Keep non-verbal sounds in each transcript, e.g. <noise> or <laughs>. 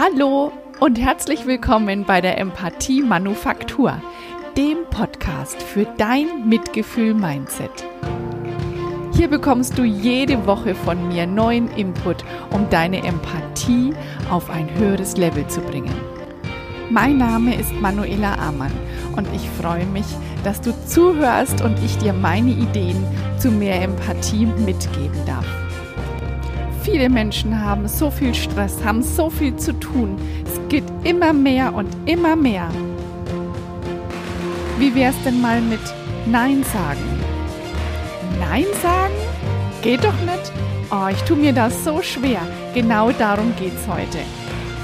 Hallo und herzlich willkommen bei der Empathie Manufaktur, dem Podcast für dein Mitgefühl-Mindset. Hier bekommst du jede Woche von mir neuen Input, um deine Empathie auf ein höheres Level zu bringen. Mein Name ist Manuela Amann und ich freue mich, dass du zuhörst und ich dir meine Ideen zu mehr Empathie mitgeben darf. Viele Menschen haben so viel Stress, haben so viel zu tun. Es geht immer mehr und immer mehr. Wie wär's denn mal mit Nein sagen? Nein sagen? Geht doch nicht. Oh, ich tue mir das so schwer. Genau darum geht's heute.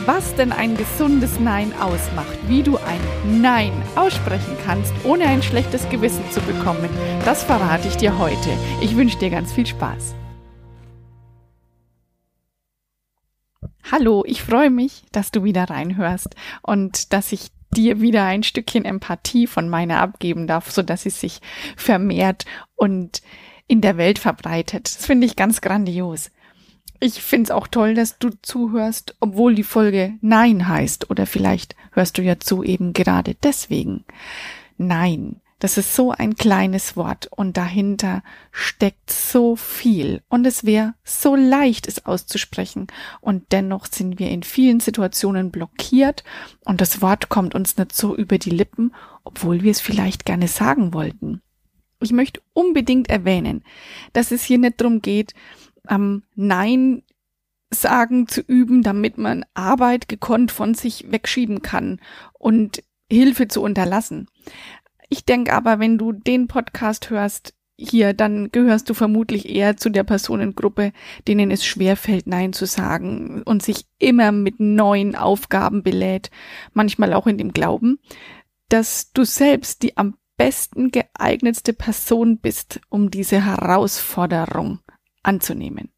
Was denn ein gesundes Nein ausmacht, wie du ein Nein aussprechen kannst, ohne ein schlechtes Gewissen zu bekommen, das verrate ich dir heute. Ich wünsche dir ganz viel Spaß. Hallo, ich freue mich, dass du wieder reinhörst und dass ich dir wieder ein Stückchen Empathie von meiner abgeben darf, so dass sie sich vermehrt und in der Welt verbreitet. Das finde ich ganz grandios. Ich finde es auch toll, dass du zuhörst, obwohl die Folge Nein heißt. Oder vielleicht hörst du ja zu eben gerade deswegen. Nein. Das ist so ein kleines Wort und dahinter steckt so viel und es wäre so leicht, es auszusprechen und dennoch sind wir in vielen Situationen blockiert und das Wort kommt uns nicht so über die Lippen, obwohl wir es vielleicht gerne sagen wollten. Ich möchte unbedingt erwähnen, dass es hier nicht darum geht, am Nein sagen zu üben, damit man Arbeit gekonnt von sich wegschieben kann und Hilfe zu unterlassen. Ich denke aber, wenn du den Podcast hörst, hier, dann gehörst du vermutlich eher zu der Personengruppe, denen es schwerfällt, Nein zu sagen und sich immer mit neuen Aufgaben belädt, manchmal auch in dem Glauben, dass du selbst die am besten geeignetste Person bist, um diese Herausforderung anzunehmen.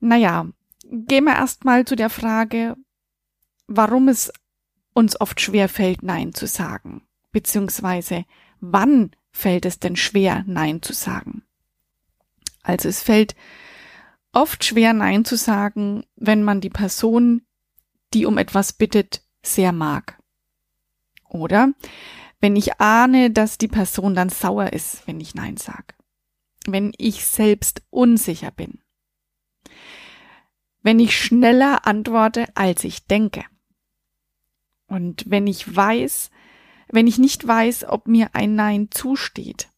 Naja, gehen wir erstmal zu der Frage, warum es uns oft schwerfällt, Nein zu sagen beziehungsweise wann fällt es denn schwer, Nein zu sagen? Also es fällt oft schwer, Nein zu sagen, wenn man die Person, die um etwas bittet, sehr mag. Oder wenn ich ahne, dass die Person dann sauer ist, wenn ich Nein sage. Wenn ich selbst unsicher bin. Wenn ich schneller antworte, als ich denke. Und wenn ich weiß, wenn ich nicht weiß, ob mir ein Nein zusteht.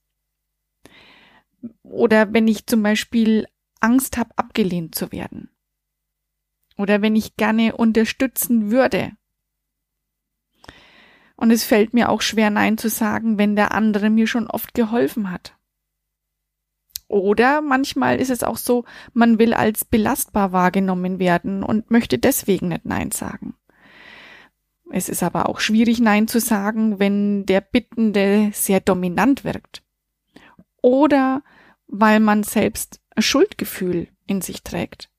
Oder wenn ich zum Beispiel Angst habe, abgelehnt zu werden. Oder wenn ich gerne unterstützen würde. Und es fällt mir auch schwer, Nein zu sagen, wenn der andere mir schon oft geholfen hat. Oder manchmal ist es auch so, man will als belastbar wahrgenommen werden und möchte deswegen nicht Nein sagen. Es ist aber auch schwierig, Nein zu sagen, wenn der Bittende sehr dominant wirkt. Oder weil man selbst ein Schuldgefühl in sich trägt.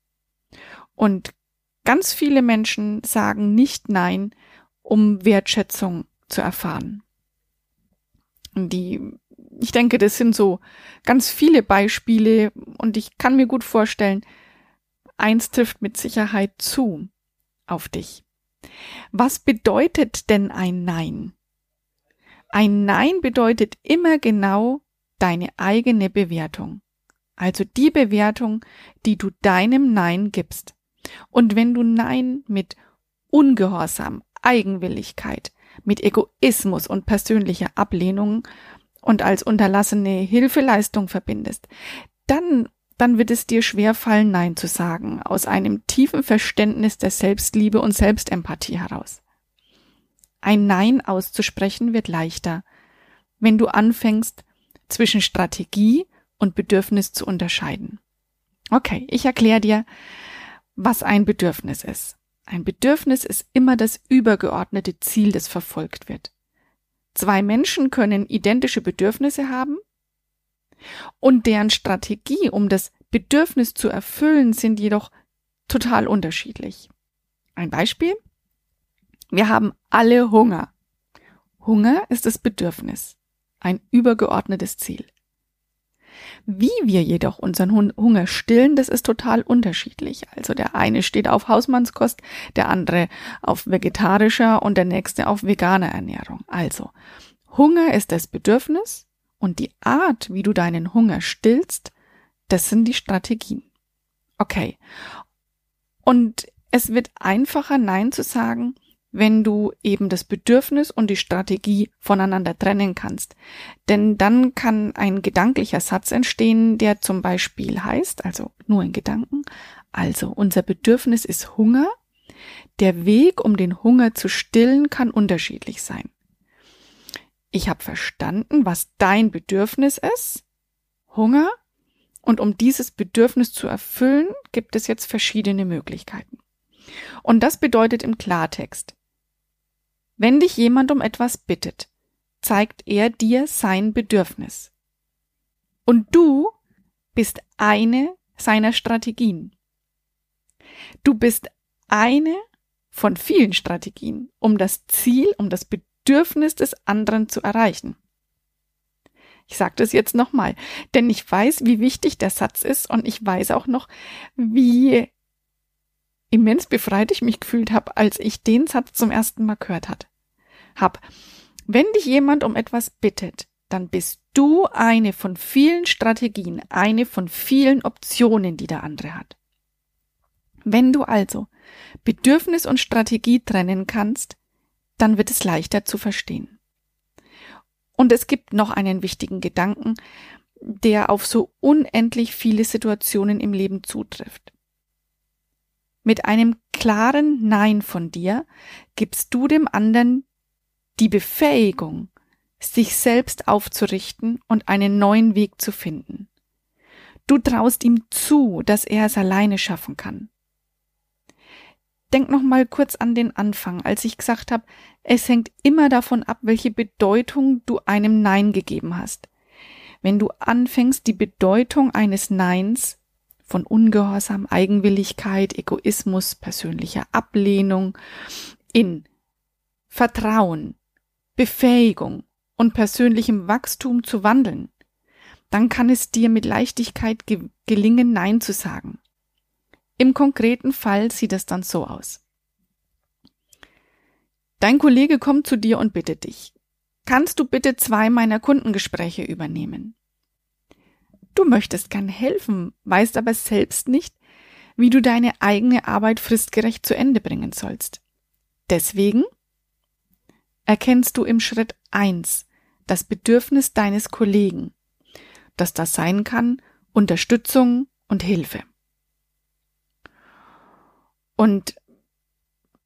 Und ganz viele Menschen sagen nicht Nein, um Wertschätzung zu erfahren. Die, ich denke, das sind so ganz viele Beispiele und ich kann mir gut vorstellen, eins trifft mit Sicherheit zu auf dich. Was bedeutet denn ein Nein? Ein Nein bedeutet immer genau deine eigene Bewertung. Also die Bewertung, die du deinem Nein gibst. Und wenn du Nein mit Ungehorsam, Eigenwilligkeit, mit Egoismus und persönlicher Ablehnung und als unterlassene Hilfeleistung verbindest, dann dann wird es dir schwerfallen, Nein zu sagen, aus einem tiefen Verständnis der Selbstliebe und Selbstempathie heraus. Ein Nein auszusprechen wird leichter, wenn du anfängst, zwischen Strategie und Bedürfnis zu unterscheiden. Okay, ich erkläre dir, was ein Bedürfnis ist. Ein Bedürfnis ist immer das übergeordnete Ziel, das verfolgt wird. Zwei Menschen können identische Bedürfnisse haben, und deren Strategie, um das Bedürfnis zu erfüllen, sind jedoch total unterschiedlich. Ein Beispiel? Wir haben alle Hunger. Hunger ist das Bedürfnis, ein übergeordnetes Ziel. Wie wir jedoch unseren Hunger stillen, das ist total unterschiedlich. Also der eine steht auf Hausmannskost, der andere auf vegetarischer und der nächste auf veganer Ernährung. Also Hunger ist das Bedürfnis und die Art, wie du deinen Hunger stillst, das sind die Strategien. Okay. Und es wird einfacher, Nein zu sagen, wenn du eben das Bedürfnis und die Strategie voneinander trennen kannst. Denn dann kann ein gedanklicher Satz entstehen, der zum Beispiel heißt, also nur in Gedanken, also unser Bedürfnis ist Hunger. Der Weg, um den Hunger zu stillen, kann unterschiedlich sein. Ich habe verstanden, was dein Bedürfnis ist. Hunger. Und um dieses Bedürfnis zu erfüllen, gibt es jetzt verschiedene Möglichkeiten. Und das bedeutet im Klartext, wenn dich jemand um etwas bittet, zeigt er dir sein Bedürfnis. Und du bist eine seiner Strategien. Du bist eine von vielen Strategien, um das Ziel, um das Bedürfnis des anderen zu erreichen. Ich sage das jetzt nochmal, denn ich weiß, wie wichtig der Satz ist und ich weiß auch noch, wie immens befreit ich mich gefühlt habe, als ich den Satz zum ersten Mal gehört hat. Hab. Wenn dich jemand um etwas bittet, dann bist du eine von vielen Strategien, eine von vielen Optionen, die der andere hat. Wenn du also Bedürfnis und Strategie trennen kannst, dann wird es leichter zu verstehen. Und es gibt noch einen wichtigen Gedanken, der auf so unendlich viele Situationen im Leben zutrifft. Mit einem klaren Nein von dir gibst du dem anderen die Befähigung, sich selbst aufzurichten und einen neuen Weg zu finden. Du traust ihm zu, dass er es alleine schaffen kann. Denk noch mal kurz an den Anfang, als ich gesagt habe, es hängt immer davon ab, welche Bedeutung du einem Nein gegeben hast. Wenn du anfängst, die Bedeutung eines Neins von Ungehorsam, Eigenwilligkeit, Egoismus, persönlicher Ablehnung in Vertrauen, Befähigung und persönlichem Wachstum zu wandeln, dann kann es dir mit Leichtigkeit ge gelingen, Nein zu sagen. Im konkreten Fall sieht es dann so aus. Dein Kollege kommt zu dir und bittet dich. Kannst du bitte zwei meiner Kundengespräche übernehmen? Du möchtest gern helfen, weißt aber selbst nicht, wie du deine eigene Arbeit fristgerecht zu Ende bringen sollst. Deswegen erkennst du im Schritt eins das Bedürfnis deines Kollegen, dass das sein kann Unterstützung und Hilfe. Und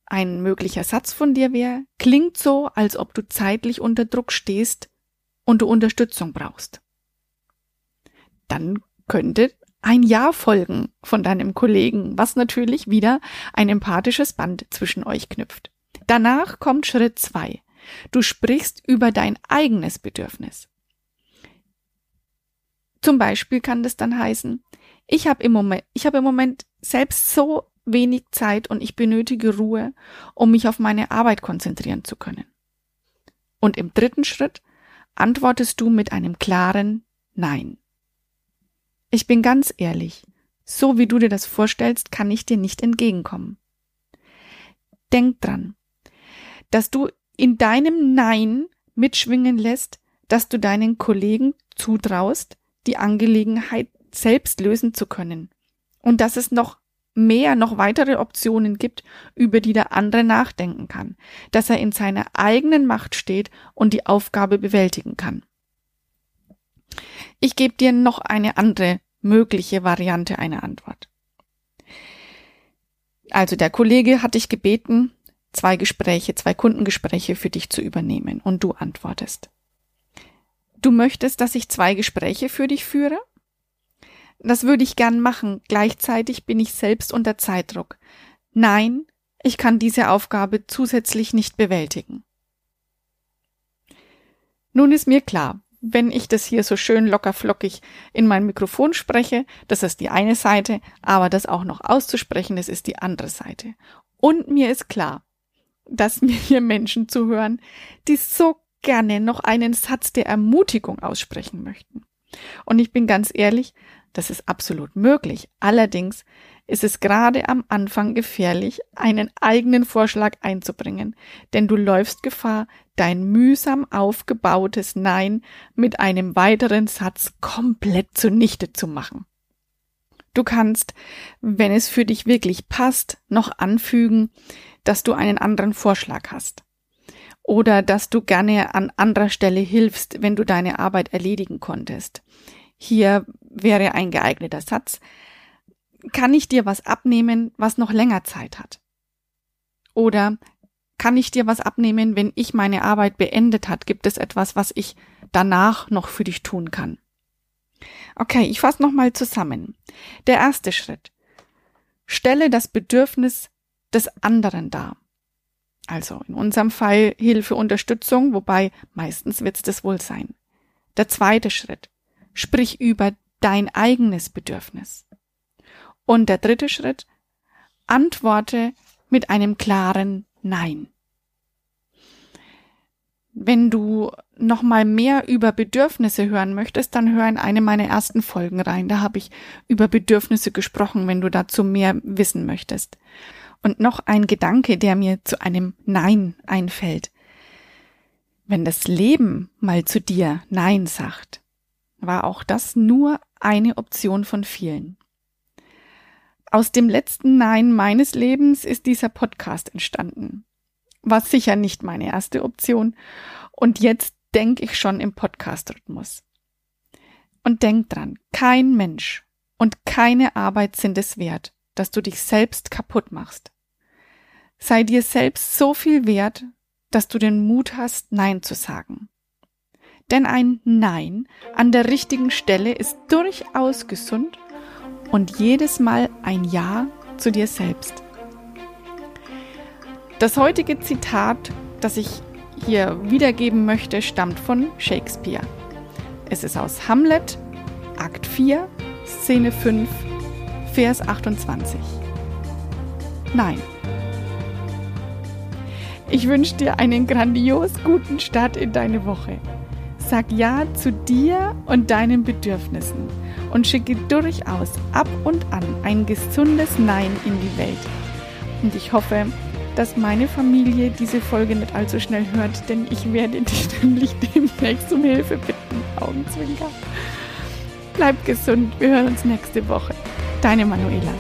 ein möglicher Satz von dir wäre, klingt so, als ob du zeitlich unter Druck stehst und du Unterstützung brauchst dann könnte ein Ja folgen von deinem Kollegen, was natürlich wieder ein empathisches Band zwischen euch knüpft. Danach kommt Schritt zwei. Du sprichst über dein eigenes Bedürfnis. Zum Beispiel kann das dann heißen, ich habe im Moment, ich habe im Moment selbst so wenig Zeit und ich benötige Ruhe, um mich auf meine Arbeit konzentrieren zu können. Und im dritten Schritt antwortest du mit einem klaren Nein. Ich bin ganz ehrlich, so wie du dir das vorstellst, kann ich dir nicht entgegenkommen. Denk dran, dass du in deinem Nein mitschwingen lässt, dass du deinen Kollegen zutraust, die Angelegenheit selbst lösen zu können und dass es noch mehr, noch weitere Optionen gibt, über die der andere nachdenken kann, dass er in seiner eigenen Macht steht und die Aufgabe bewältigen kann. Ich gebe dir noch eine andere mögliche Variante einer Antwort. Also der Kollege hat dich gebeten, zwei Gespräche, zwei Kundengespräche für dich zu übernehmen und du antwortest. Du möchtest, dass ich zwei Gespräche für dich führe? Das würde ich gern machen. Gleichzeitig bin ich selbst unter Zeitdruck. Nein, ich kann diese Aufgabe zusätzlich nicht bewältigen. Nun ist mir klar, wenn ich das hier so schön locker flockig in mein Mikrofon spreche, das ist die eine Seite, aber das auch noch auszusprechen, das ist die andere Seite. Und mir ist klar, dass <laughs> mir hier Menschen zuhören, die so gerne noch einen Satz der Ermutigung aussprechen möchten. Und ich bin ganz ehrlich, das ist absolut möglich. Allerdings ist es gerade am Anfang gefährlich, einen eigenen Vorschlag einzubringen, denn du läufst Gefahr, dein mühsam aufgebautes Nein mit einem weiteren Satz komplett zunichte zu machen. Du kannst, wenn es für dich wirklich passt, noch anfügen, dass du einen anderen Vorschlag hast. Oder dass du gerne an anderer Stelle hilfst, wenn du deine Arbeit erledigen konntest. Hier wäre ein geeigneter Satz. Kann ich dir was abnehmen, was noch länger Zeit hat? Oder kann ich dir was abnehmen, wenn ich meine Arbeit beendet hat? Gibt es etwas, was ich danach noch für dich tun kann? Okay, ich fasse nochmal zusammen. Der erste Schritt. Stelle das Bedürfnis des anderen dar. Also in unserem Fall Hilfe, Unterstützung, wobei meistens wird es das wohl sein. Der zweite Schritt. Sprich über dein eigenes Bedürfnis. Und der dritte Schritt. Antworte mit einem klaren Nein. Wenn du noch mal mehr über Bedürfnisse hören möchtest, dann hör in eine meiner ersten Folgen rein. Da habe ich über Bedürfnisse gesprochen, wenn du dazu mehr wissen möchtest. Und noch ein Gedanke, der mir zu einem Nein einfällt. Wenn das Leben mal zu dir Nein sagt, war auch das nur eine Option von vielen. Aus dem letzten Nein meines Lebens ist dieser Podcast entstanden war sicher nicht meine erste Option. Und jetzt denke ich schon im Podcast-Rhythmus. Und denk dran, kein Mensch und keine Arbeit sind es wert, dass du dich selbst kaputt machst. Sei dir selbst so viel wert, dass du den Mut hast, Nein zu sagen. Denn ein Nein an der richtigen Stelle ist durchaus gesund und jedes Mal ein Ja zu dir selbst. Das heutige Zitat, das ich hier wiedergeben möchte, stammt von Shakespeare. Es ist aus Hamlet, Akt 4, Szene 5, Vers 28. Nein. Ich wünsche dir einen grandios guten Start in deine Woche. Sag Ja zu dir und deinen Bedürfnissen und schicke durchaus ab und an ein gesundes Nein in die Welt. Und ich hoffe, dass meine Familie diese Folge nicht allzu schnell hört, denn ich werde dich <laughs> nämlich demnächst um Hilfe bitten. Augenzwinker. Bleib gesund, wir hören uns nächste Woche. Deine Manuela.